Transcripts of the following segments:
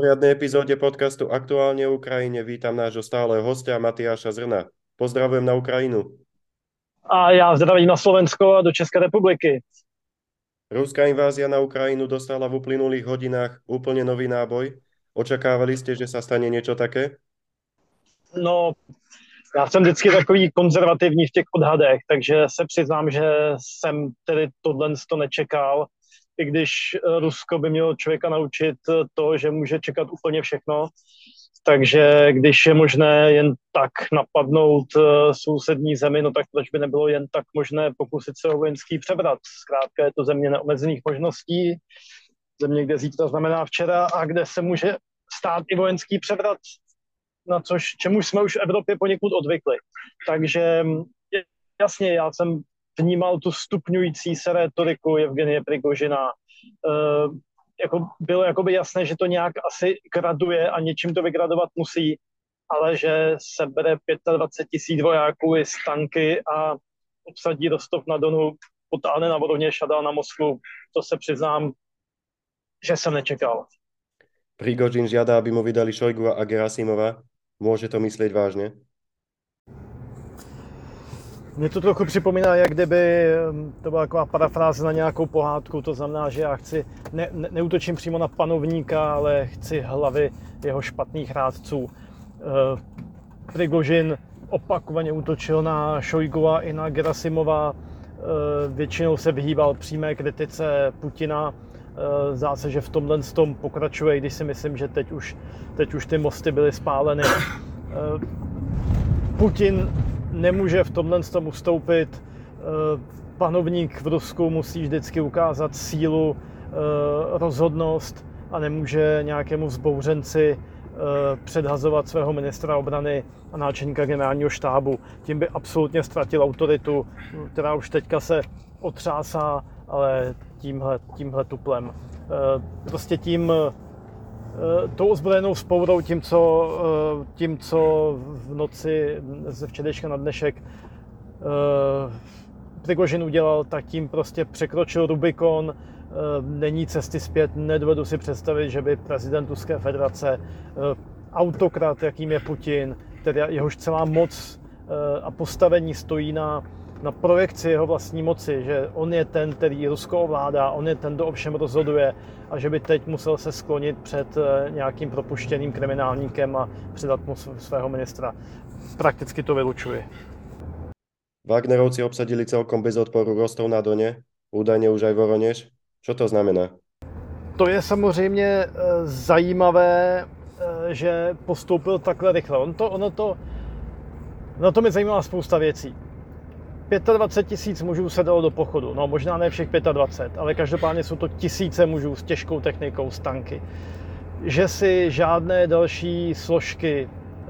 V mimoriadnej epizóde podcastu Aktuálne o Ukrajine vítam nášho stáleho hostia Matiáša Zrna. Pozdravujem na Ukrajinu. A já zdravím na Slovensko a do České republiky. Ruská invázia na Ukrajinu dostala v uplynulých hodinách úplne nový náboj. Očakávali ste, že sa stane niečo také? No, já jsem vždycky takový konzervativní v těch odhadech, takže se přiznám, že jsem tedy tohle to nečekal. I když Rusko by mělo člověka naučit to, že může čekat úplně všechno, takže když je možné jen tak napadnout sousední zemi, no tak proč by nebylo jen tak možné pokusit se o vojenský převrat. Zkrátka je to země neomezených možností, země, kde zítra znamená včera a kde se může stát i vojenský převrat, na což, čemu jsme už v Evropě poněkud odvykli. Takže jasně, já jsem vnímal tu stupňující se retoriku Evgenie Prigožina. E, jako bylo jakoby jasné, že to nějak asi graduje a něčím to vygradovat musí, ale že sebere 25 tisíc vojáků i tanky a obsadí Rostov na Donu, potáhne na Voroně, šadá na Moskvu, to se přiznám, že jsem nečekal. Prigožin žiada, aby mu vydali Šojgu a Gerasimova. Může to myslet vážně? Mně to trochu připomíná, jak kdyby to byla taková parafráze na nějakou pohádku, to znamená, že já chci, ne, ne, neutočím přímo na panovníka, ale chci hlavy jeho špatných rádců. E, Prigožin opakovaně útočil na Šojgova i na Gerasimova, e, většinou se vyhýbal přímé kritice Putina, e, zdá se, že v tomhle tom pokračuje, když si myslím, že teď už, teď už ty mosty byly spáleny. E, Putin nemůže v tomhle tom ustoupit. Eh, panovník v Rusku musí vždycky ukázat sílu, eh, rozhodnost a nemůže nějakému vzbouřenci eh, předhazovat svého ministra obrany a náčelníka generálního štábu. Tím by absolutně ztratil autoritu, která už teďka se otřásá, ale tímhle, tímhle tuplem. Prostě tím tou ozbrojenou spourou, tím co, tím, co v noci ze včerejška na dnešek Prigožin udělal, tak tím prostě překročil Rubikon, není cesty zpět, nedovedu si představit, že by prezident Ruské federace, autokrat, jakým je Putin, tedy jehož celá moc a postavení stojí na na projekci jeho vlastní moci, že on je ten, který Rusko ovládá, on je ten, kdo ovšem rozhoduje a že by teď musel se sklonit před eh, nějakým propuštěným kriminálníkem a předat mu svého ministra. Prakticky to vylučuje. Wagnerovci obsadili celkom bez odporu Rostov na Doně, údajně už aj Voroněž. Co to znamená? To je samozřejmě eh, zajímavé, eh, že postoupil takhle rychle. On to, ono to, na to mi zajímá spousta věcí. 25 tisíc mužů se dalo do pochodu. No možná ne všech 25, ale každopádně jsou to tisíce mužů s těžkou technikou, s tanky. Že si žádné další složky eh,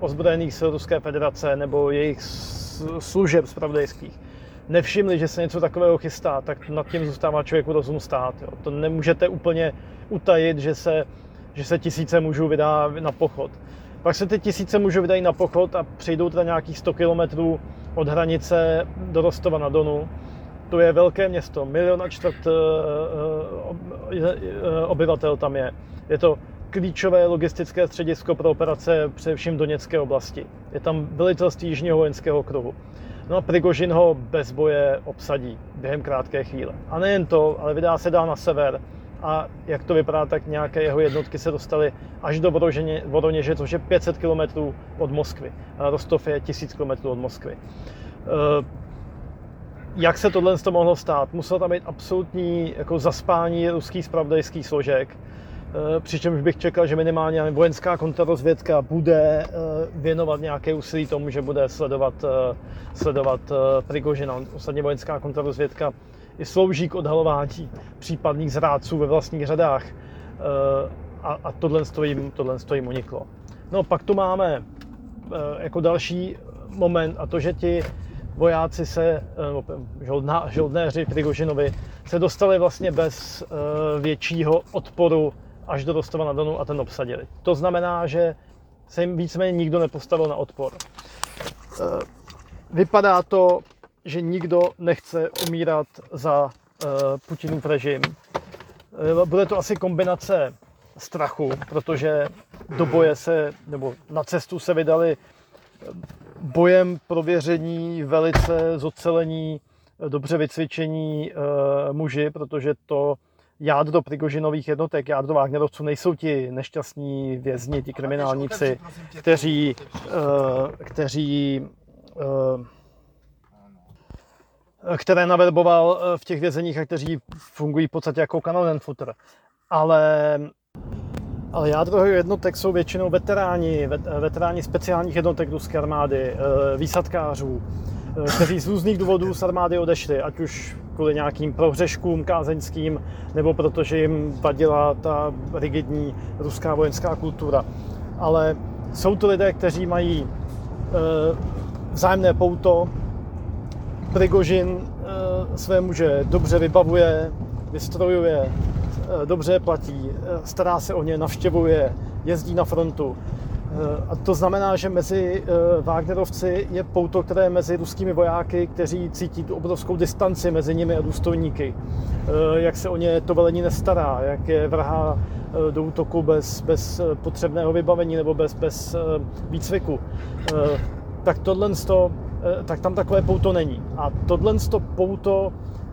ozbrojených sil Ruské federace nebo jejich služeb spravodajských nevšimli, že se něco takového chystá, tak nad tím zůstává člověku rozum stát. Jo. To nemůžete úplně utajit, že se, že se tisíce mužů vydá na pochod. Pak se ty tisíce mužů vydají na pochod a přijdou teda nějakých 100 kilometrů od hranice do Rostova na Donu. To je velké město, milion a čtvrt eh, eh, eh, obyvatel tam je. Je to klíčové logistické středisko pro operace především Doněcké oblasti. Je tam velitelství Jižního vojenského kruhu. No a Prigožin ho bez boje obsadí během krátké chvíle. A nejen to, ale vydá se dál na sever, a jak to vypadá, tak nějaké jeho jednotky se dostaly až do Voroženě, Voroněže, což je 500 km od Moskvy. A Rostov je 1000 km od Moskvy. Eh, jak se tohle to mohlo stát? Muselo tam být absolutní jako zaspání ruských spravodajských složek, eh, přičemž bych čekal, že minimálně vojenská kontrarozvědka bude eh, věnovat nějaké úsilí tomu, že bude sledovat, sledovat Prigožina. Ostatně vojenská kontrarozvědka i slouží k odhalování případných zrádců ve vlastních řadách. Eh, a, a tohle, jim, tohle jim uniklo. No pak tu máme eh, jako další moment a to, že ti vojáci se, eh, žoldná, žoldnéři Prigožinovi, se dostali vlastně bez většího odporu až do Rostova na Donu a ten obsadili. To znamená, že se jim víceméně nikdo nepostavil na odpor. Vypadá to že nikdo nechce umírat za uh, Putinův režim. Uh, bude to asi kombinace strachu, protože do boje se, nebo na cestu se vydali bojem prověření, velice zocelení, dobře vycvičení muži, protože to jádro Prigožinových jednotek, jádro Wagnerovců nejsou ti nešťastní vězni, ti kriminálníci, kteří, kteří které naverboval v těch vězeních a kteří fungují v podstatě jako Kanonenfutter. Ale ale jádro jednotek jsou většinou veteráni, veteráni speciálních jednotek ruské armády, eh, výsadkářů, eh, kteří z různých důvodů z armády odešli, ať už kvůli nějakým prohřeškům kázeňským, nebo protože jim vadila ta rigidní ruská vojenská kultura. Ale jsou to lidé, kteří mají eh, vzájemné pouto. Prigožin své muže dobře vybavuje, vystrojuje, Eh, dobře platí, eh, stará se o ně, navštěvuje, jezdí na frontu. Eh, a to znamená, že mezi Wagnerovci je pouto, které mezi ruskými vojáky, kteří cítí tu obrovskou distanci mezi nimi a důstojníky. Jak se o ně to velení nestará, jak je vrhá do útoku bez, bez potřebného vybavení nebo bez, bez výcviku. Tak tohle tak tam takové pouto není. A tohle pouto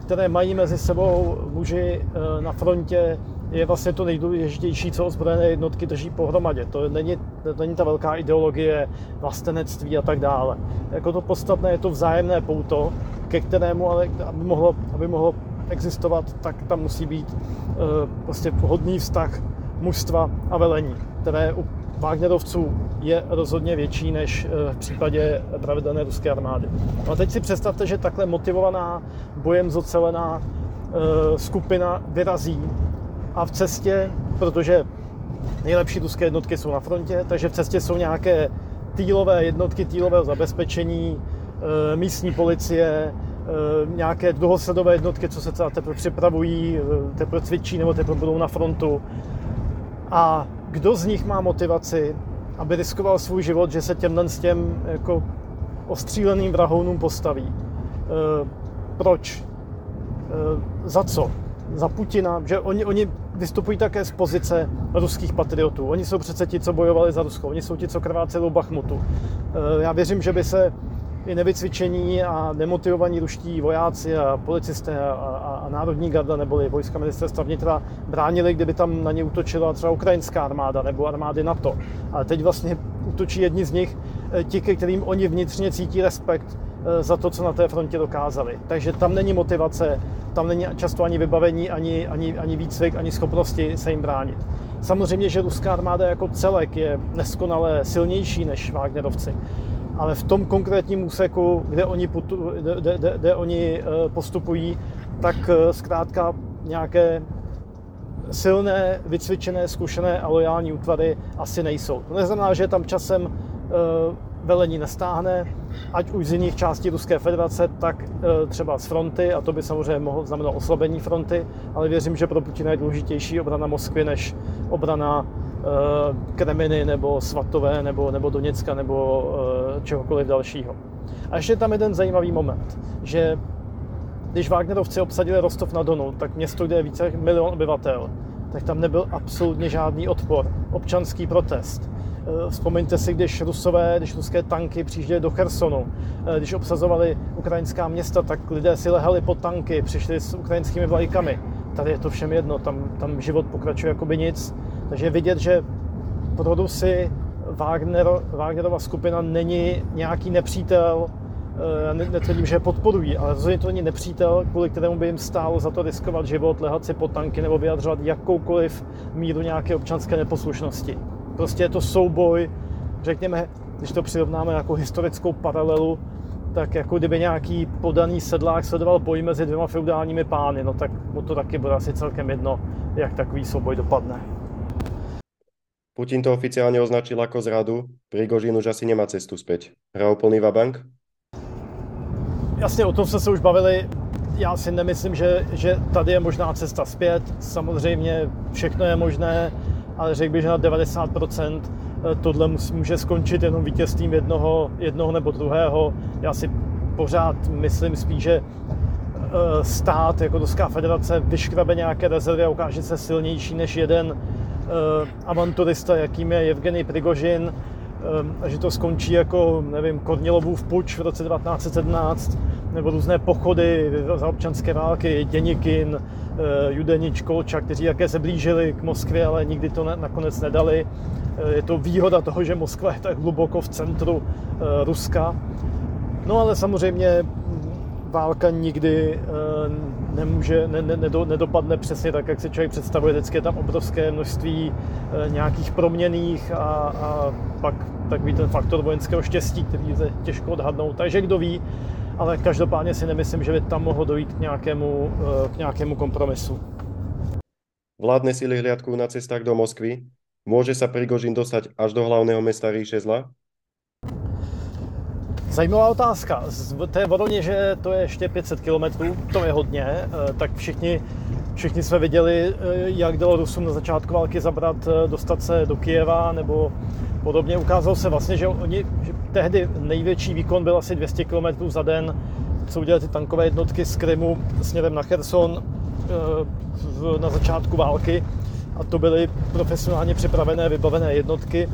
které mají mezi sebou muži eh, na frontě, je vlastně to nejdůležitější, co ozbrojené jednotky drží pohromadě. To není, to není ta velká ideologie vlastenectví a tak dále. Jako to podstatné je to vzájemné pouto, ke kterému, ale aby mohlo, aby mohlo existovat, tak tam musí být uh, prostě hodný vztah mužstva a velení, které Wagnerovců je rozhodně větší než eh, v případě pravidelné ruské armády. No a teď si představte, že takhle motivovaná, bojem zocelená eh, skupina vyrazí a v cestě, protože nejlepší ruské jednotky jsou na frontě, takže v cestě jsou nějaké týlové jednotky týlového zabezpečení, eh, místní policie, nějaké dlouhosledové jednotky, co se třeba teprve připravují, teprve cvičí nebo teprve budou na frontu. A kdo z nich má motivaci, aby riskoval svůj život, že se těmhle s těm jako ostříleným vrahounům postaví. E, proč? E, za co? Za Putina, že oni, oni vystupují také z pozice ruských patriotů. Oni jsou přece ti, co bojovali za Rusko, oni jsou ti, co krváceli u Bachmutu. E, já věřím, že by se nevycvičení a nemotivovaní ruští vojáci a policisté a, a, a národní garda neboli vojska ministerstva vnitra bránili, kdyby tam na ně útočila třeba ukrajinská armáda nebo armády NATO. Ale teď vlastně útočí jedni z nich, eh, ti, kterým oni vnitřně cítí respekt eh, za to, co na té frontě dokázali. Takže tam není motivace, tam není často ani vybavení, ani, ani, ani výcvik, ani schopnosti se jim bránit. Samozřejmě, že ruská armáda jako celek je neskonale silnější než Wagnerovci ale v tom konkrétním úseku, kde oni, putu, kde, kde, kde oni eh, postupují, tak eh, zkrátka nějaké silné, vycvičené, zkušené a lojální útvary asi nejsou. To neznamená, že tam časem eh, velení nestáhne, ať už z jiných částí Ruské federace, tak třeba z fronty, a to by samozřejmě mohlo znamenat oslabení fronty, ale věřím, že pro Putina je důležitější obrana Moskvy než obrana Eh, Kreminy nebo Svatové nebo, nebo Doněcka nebo uh, čehokoliv dalšího. A ještě tam jeden zajímavý moment, že když Wagnerovci obsadili Rostov na Donu, tak město, kde je více milion obyvatel, tak tam nebyl absolutně žádný odpor, občanský protest. Eh, vzpomeňte si, když rusové, když ruské tanky přijížděly do Chersonu, když obsazovali ukrajinská města, tak lidé si lehali pod tanky, přišli s ukrajinskými vlajkami. Tady je to všem jedno, tam, tam život pokračuje jako by nic takže vidět, že pro Rusy Wagner, Wagnerova skupina není nějaký nepřítel, eh, netvrdím, že je podporují, ale rozhodně to není nepřítel, kvůli kterému by jim stálo za to riskovat život, lehat si po tanky nebo vyjadřovat jakoukoliv míru nějaké občanské neposlušnosti. Prostě je to souboj, řekněme, když to přirovnáme jako historickou paralelu, tak jako kdyby nějaký podaný sedlák sledoval boj mezi dvěma feudálními pány, no tak mu to taky bude asi celkem jedno, jak takový souboj dopadne. Putin to oficiálne označil ako zradu, Prigožin už asi nemá cestu späť. Hrál plný vabank? Jasně, o tom jsme se už bavili. Já si nemyslím, že, že tady je možná cesta zpět. Samozřejmě všechno je možné, ale řekl bych, že na 90% eh, tohle může skončit jenom vítězstvím jednoho, jednoho nebo druhého. Já si pořád myslím spíš, že eh, stát jako Ruská federace vyškrabe nějaké rezervy a ukáže se silnější než jeden avanturista, jakým je Evgeny Prigožin, a že to skončí jako, nevím, Kornilovův puč v roce 1917, nebo různé pochody za občanské války, Děnikin, Judenič, Kolčak, kteří jaké se blížili k Moskvě, ale nikdy to nakonec nedali. Je to výhoda toho, že Moskva je tak hluboko v centru Ruska. No ale samozřejmě válka nikdy nemůže, ne, ne, nedopadne přesně tak, jak se člověk představuje. Vždycky je tam obrovské množství eh, nějakých proměných a, a pak takový ten faktor vojenského štěstí, který je těžko odhadnout. Takže kdo ví, ale každopádně si nemyslím, že by tam mohlo dojít k nějakému, eh, k nějakému kompromisu. Vládne síly hliadkou na cestách do Moskvy. Môže sa Prigožin dostať až do hlavného mesta ríše zla? Zajímavá otázka. Z té Voroněže to je ještě 500 km, to je hodně, eh, tak všichni, všichni jsme viděli, eh, jak dalo Rusům na začátku války zabrat, dostat se do Kijeva nebo podobně. Ukázalo se vlastně, že oni že tehdy největší výkon byl asi 200 km za den, co udělali ty tankové jednotky z Krymu směrem na Kherson na začátku války. A to byly profesionálně připravené, vybavené jednotky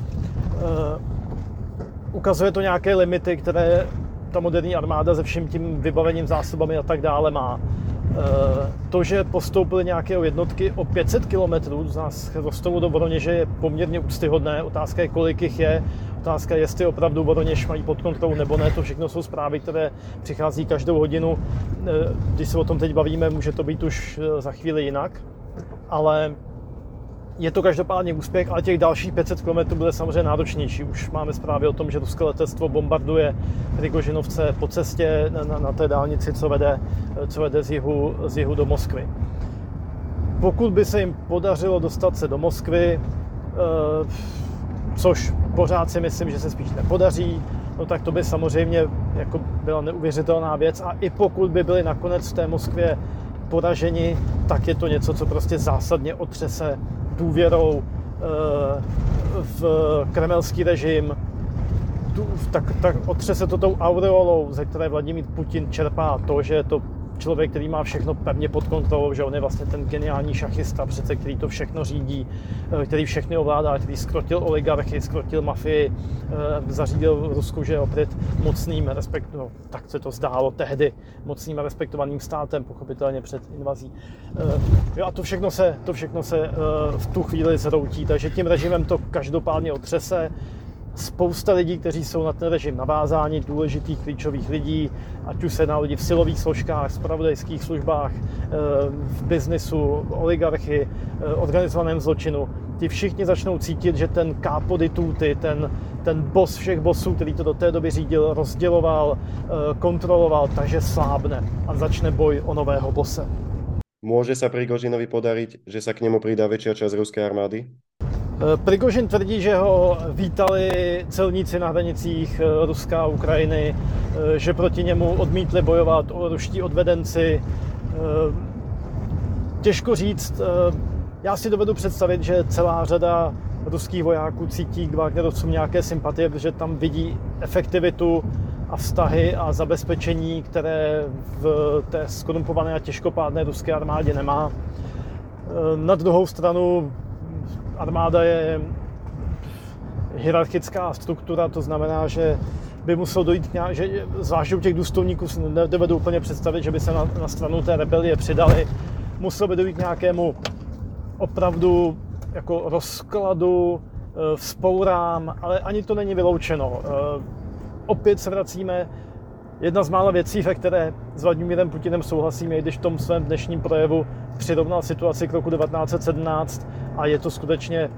ukazuje to nějaké limity, které ta moderní armáda se vším tím vybavením, zásobami a tak dále má. Eh, to, že postoupily nějaké jednotky o 500 km z nás Rostovu do Voroněže je poměrně úctyhodné. Otázka je, kolik jich je. Otázka je, jestli opravdu Voroněž mají pod kontrolou nebo ne. To všechno jsou zprávy, které přichází každou hodinu. Eh, když se o tom teď bavíme, může to být už eh, za chvíli jinak. Ale je to každopádně úspěch, ale těch dalších 500 km bude samozřejmě náročnější. Už máme zprávy o tom, že ruské letectvo bombarduje Rigožinovce po cestě na, na té dálnici, co vede, co vede z, jihu, z jihu do Moskvy. Pokud by se jim podařilo dostat se do Moskvy, eh, což pořád si myslím, že se spíš nepodaří, no tak to by samozřejmě jako byla neuvěřitelná věc a i pokud by byli nakonec v té Moskvě poraženi, tak je to něco, co prostě zásadně otřese důvěrou eh, v kremelský režim, tak, tak otře se to tou aureolou, ze které Vladimír Putin čerpá to, že je to člověk, který má všechno pevně pod kontrolou, že on je vlastně ten geniální šachista, přece, který to všechno řídí, eh, který všechny ovládá, který skrotil oligarchy, skrotil mafii, eh, zařídil Rusku, že je opět mocným, respekt, no, tak se to zdálo tehdy, mocným a respektovaným státem, pochopitelně před invazí. Eh, jo, a to všechno se, to všechno se v tu chvíli zhroutí, takže tím režimem to každopádně otřese, spousta lidí, kteří jsou na ten režim navázáni, důležitých klíčových lidí, ať už se na lidi v silových složkách, spravodajských službách, eh, v biznisu, oligarchy, eh, organizovaném zločinu. Ti všichni začnou cítit, že ten capo di tutti, ten, ten boss všech bossů, který to do té doby řídil, rozděloval, eh, kontroloval, takže slábne a začne boj o nového bose. Může se Prigožinovi podarit, že se k němu přidá větší část ruské armády? Eh, Prigožin tvrdí, že ho vítali celníci na hranicích eh, Ruska a Ukrajiny, eh, že proti němu odmítli bojovat ruští odvedenci. Těžko říct, já si dovedu představit, že celá řada ruských vojáků cítí k Wagnerovcům nějaké sympatie, protože tam vidí efektivitu a vztahy a zabezpečení, které v té skorumpované a těžkopádné ruské armádě nemá. Na druhou stranu armáda je hierarchická struktura, to znamená, že by musel dojít nějak, že zvláště u těch důstojníků si nedovedu úplně představit, že by se na, na stranu té rebelie přidali. Musel by dojít nějakému opravdu jako rozkladu, e, vzpourám, ale ani to není vyloučeno. E, opět se vracíme Jedna z mála věcí, ve které s Vladimírem Putinem souhlasíme, i když v tom svém dnešním projevu přirovnal situaci k roku 1917 a je to skutečně e,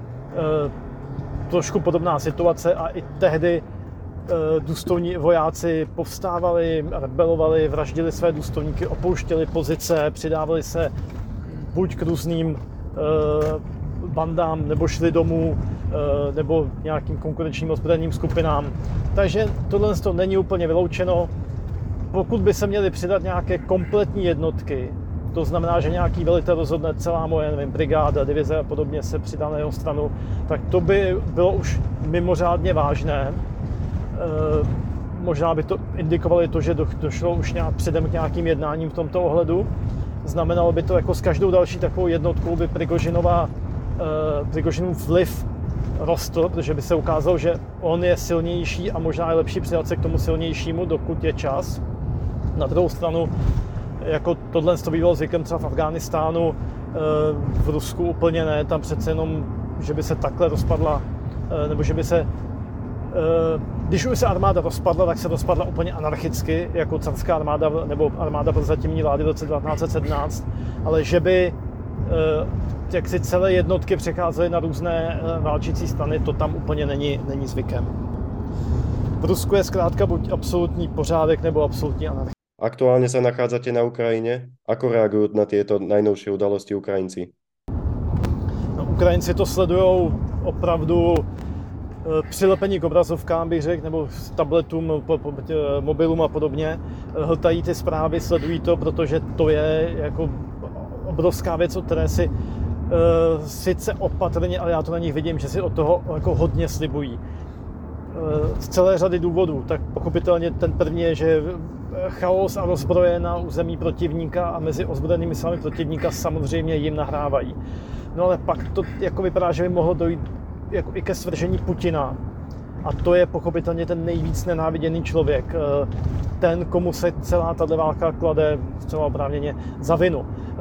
trošku podobná situace a i tehdy e, důstojní vojáci povstávali, rebelovali, vraždili své důstojníky, opouštěli pozice, přidávali se buď k různým e, bandám, nebo šli domů, e, nebo nějakým konkurenčním ozbrojeným skupinám. Takže tohle to není úplně vyloučeno pokud by se měly přidat nějaké kompletní jednotky, to znamená, že nějaký velitel rozhodne celá moje nevím, brigáda, divize a podobně se přidá na jeho stranu, tak to by bylo už mimořádně vážné. E, možná by to indikovalo to, že došlo už nějak předem k nějakým jednáním v tomto ohledu. Znamenalo by to, jako s každou další takovou jednotkou by Prigožinová Prigožinův vliv rostl, protože by se ukázalo, že on je silnější a možná je lepší přidat se k tomu silnějšímu, dokud je čas. Na druhou stranu, jako tohle to bývalo zvykem třeba v Afghánistánu, v Rusku úplně ne, tam přece jenom, že by se takhle rozpadla, nebo že by se když už se armáda rozpadla, tak se rozpadla úplně anarchicky, jako carská armáda nebo armáda prozatímní vlády v roce 1917, ale že by jak si celé jednotky přecházely na různé válčící strany, to tam úplně není, není zvykem. V Rusku je zkrátka buď absolutní pořádek nebo absolutní anarchie. Aktuálně se nachádzate na Ukrajině. Ako reagují na tyto nejnovší udalosti Ukrajinci? No, Ukrajinci to sledují opravdu přilepení k obrazovkám, bych řekl, nebo tabletům, mobilům a podobně. Hltají ty zprávy, sledují to, protože to je jako obrovská věc, o které si sice opatrně, ale já to na nich vidím, že si od toho jako hodně slibují. Z celé řady důvodů. Tak pochopitelně ten první je, že chaos a rozbroje na území protivníka a mezi ozbrojenými silami protivníka samozřejmě jim nahrávají. No ale pak to jako vypadá, že by mohlo dojít jako i ke svržení Putina. A to je pochopitelně ten nejvíc nenáviděný člověk. Eh, ten, komu se celá tato válka klade zcela oprávněně za vinu. Eh,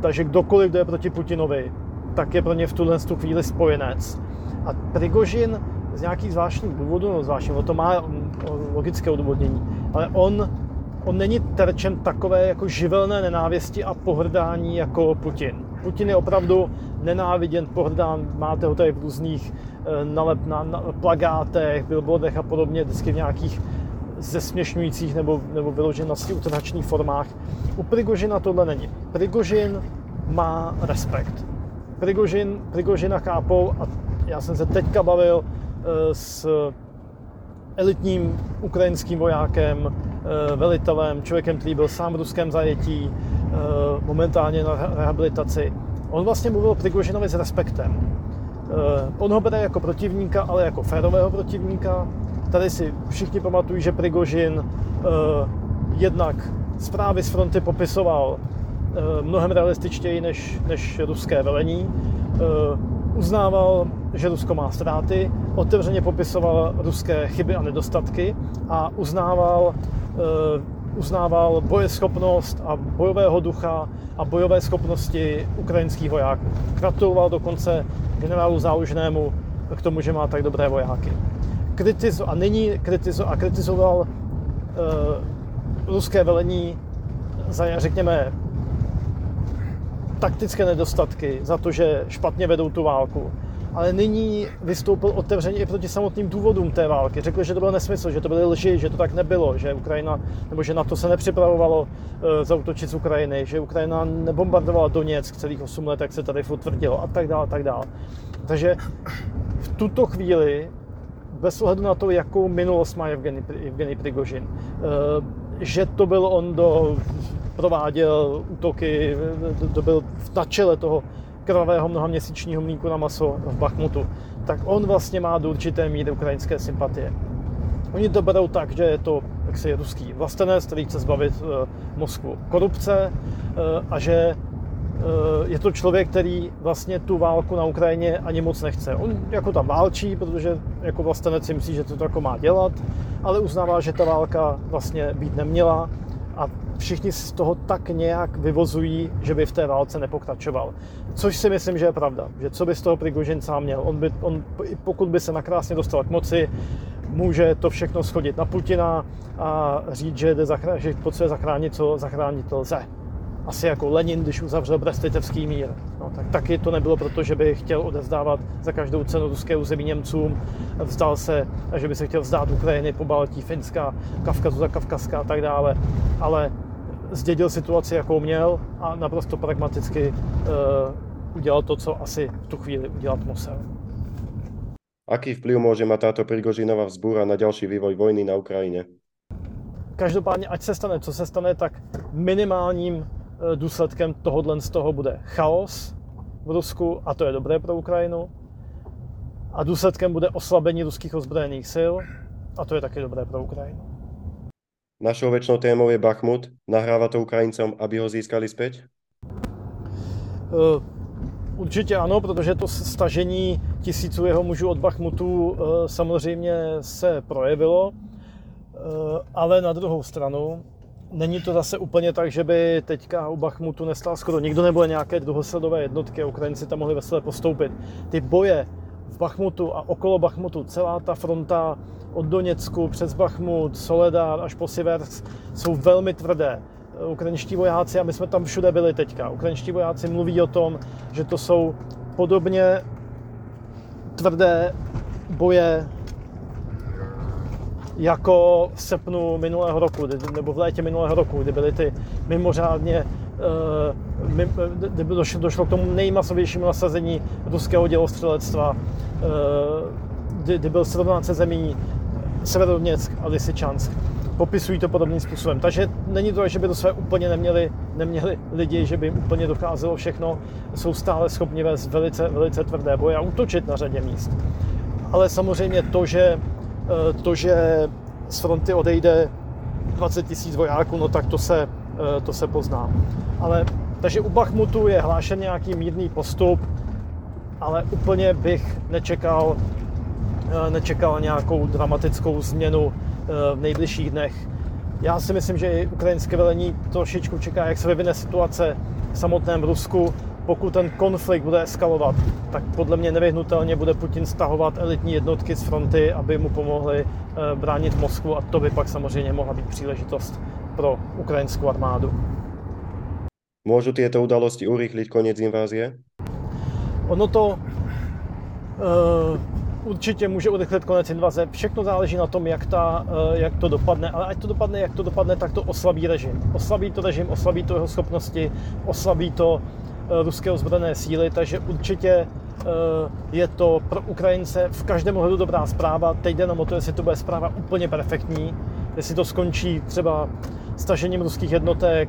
takže kdokoliv, kdo je proti Putinovi, tak je pro ně v tuhle tu chvíli spojenec. A Prigožin z nějakých zvláštních důvodů, no zvláštní, to má mm, logické odůvodnění, ale on, on není terčem takové jako živelné nenávisti a pohrdání jako Putin. Putin je opravdu nenáviděn, pohrdán, máte ho tady v různých eh, nalep, na, na plagátech, billboardech a podobně, vždycky v nějakých zesměšňujících nebo, nebo vyloženě na utrhačných formách. U Prigožina tohle není. Prigožin má respekt. Prigožin, Prigožina chápou a já jsem se teďka bavil eh, s elitním ukrajinským vojákem, velitelem, člověkem, který byl sám v ruském zajetí, momentálně na rehabilitaci on vlastně mluvil o Prigožinovi s respektem. Uh, on ho bere jako protivníka, ale jako férového protivníka. Tady si všichni pamatují, že Prigožin jednak zprávy z fronty popisoval mnohem realističtěji než, než ruské velení. Uznával, že Rusko má ztráty, otevřeně popisoval ruské chyby a nedostatky a uznával uznával bojeschopnost a bojového ducha a bojové schopnosti ukrajinských vojáků. Gratuloval dokonce generálu Zálužnému k tomu, že má tak dobré vojáky. Kritizo, a nyní kritizo, a kritizoval uh, ruské velení za, řekněme, taktické nedostatky, za to, že špatně vedou tu válku ale nyní vystoupil otevřeně i proti samotným důvodům té války. Řekl, že to byl nesmysl, že to byly lži, že to tak nebylo, že Ukrajina, nebo že na to se nepřipravovalo uh, zautočit z Ukrajiny, že Ukrajina nebombardovala Doněck celých 8 let, jak se tady furt a tak dále, a tak dále. Takže v tuto chvíli, bez ohledu na to, jakou minulost má Evgeny, Evgeny Prigožin, uh, že to byl on, kdo prováděl útoky, to byl na čele toho krvavého mnohaměsíčního mlíku na maso v Bachmutu, tak on vlastně má do určité míry ukrajinské sympatie. Oni to berou tak, že je to jaksi ruský vlastenec, který chce zbavit uh, Moskvu korupce uh, a že uh, je to člověk, který vlastně tu válku na Ukrajině ani moc nechce. On jako tam válčí, protože jako vlastenec si myslí, že to jako má dělat, ale uznává, že ta válka vlastně být neměla a všichni z toho tak nějak vyvozují, že by v té válce nepokračoval. Což si myslím, že je pravda. Že co by z toho Prigožin sám měl? On by, on, pokud by se nakrásně dostal k moci, může to všechno schodit na Putina a říct, že, jde zachránit, že potřebuje zachránit, co zachránit lze. Asi jako Lenin, když uzavřel Brest-Litevský mír. No, tak taky to nebylo proto, že by chtěl odevzdávat za každou cenu ruské území Němcům, vzdal se, že by se chtěl vzdát Ukrajiny, po Baltí, Finska, Kavkazu za Kavkazka a tak dále. Ale zdědil situaci, jakou měl a naprosto pragmaticky uh, udělal to, co asi v tu chvíli udělat musel. Aký vplyv může mít tato Prigožinová vzbůra na další vývoj vojny na Ukrajině? Každopádně, ať se stane, co se stane, tak minimálním eh, důsledkem tohohle z toho bude chaos v Rusku a to je dobré pro Ukrajinu. A důsledkem bude oslabení ruských ozbrojených sil a to je taky dobré pro Ukrajinu. Našou väčšnou témou je Bachmut. Nahráva to Ukrajincom, aby ho získali späť? Uh, Určitě ano, protože to stažení tisíců jeho mužů od Bachmutu eh, samozřejmě se projevilo, eh, ale na druhou stranu není to zase úplně tak, že by teďka u Bachmutu nestál skoro nikdo nebo nějaké druhosledové jednotky a Ukrajinci tam mohli veselé postoupit. Ty boje v Bachmutu a okolo Bachmutu, celá ta fronta od Doněcku přes Bachmut, Soledar až po Siversk jsou velmi tvrdé. Ukrajinští vojáci, a my jsme tam všude byli teďka, ukrajinští vojáci mluví o tom, že to jsou podobně tvrdé boje jako v srpnu minulého roku, nebo v létě minulého roku, kdy byly ty mimořádně, došlo, došlo k tomu nejmasovějšímu nasazení ruského dělostřelectva, eh, kdy, byl srovnán se zemí Severodoněck a Lysyčansk popisují to podobným způsobem. Takže není to, že by to své úplně neměli, neměli lidi, že by jim úplně docházelo všechno. Jsou stále schopni vést velice, velice tvrdé boje a útočit na řadě míst. Ale samozřejmě to, že, eh, to, že z fronty odejde 20 tisíc vojáků, no tak to se, eh, to se pozná. Ale, takže u Bachmutu je hlášen nějaký mírný postup, ale úplně bych nečekal, eh, nečekal nějakou dramatickou změnu Eh, v nejbližších dnech. Já si myslím, že i ukrajinské velení trošičku čeká, jak se vyvine situace v samotném Rusku. Pokud ten konflikt bude eskalovat, tak podle mě nevyhnutelně bude Putin stahovat elitní jednotky z fronty, aby mu pomohli eh, bránit Moskvu a to by pak samozřejmě mohla být příležitost pro ukrajinskou armádu. Můžu tyto události urychlit konec invázie? Ono to uh, určitě může urychlit konec invaze. Všechno záleží na tom, jak, ta, eh, jak to dopadne, ale ať to dopadne, jak to dopadne, tak to oslabí režim. Oslabí to režim, oslabí to jeho schopnosti, oslabí to eh, ruské ozbrojené síly, takže určitě je to pro Ukrajince v každém ohledu dobrá zpráva. Teď jde na to, jestli to bude zpráva úplně perfektní, jestli to skončí třeba stažením ruských jednotek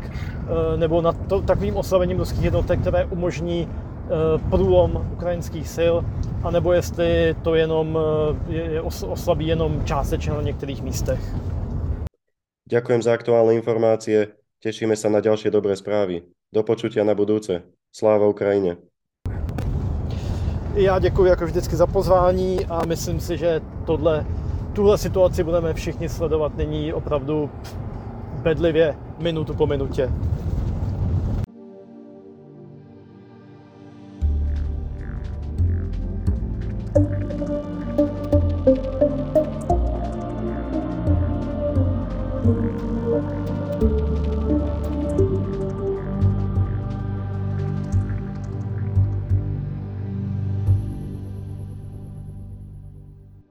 nebo nad to, takovým oslabením ruských jednotek, které umožní Eh, průlom ukrajinských sil, anebo jestli to jenom eh, je, oslabí jenom částečně na některých místech. Ďakujem za aktuálne informácie. Tešíme sa na ďalšie dobré správy. Do počutia na budúce. Sláva Ukrajine. Já děkuji jako vždycky za pozvání a myslím si, že tohle, tuhle situaci budeme všichni sledovat nyní opravdu bedlivě minutu po minutě.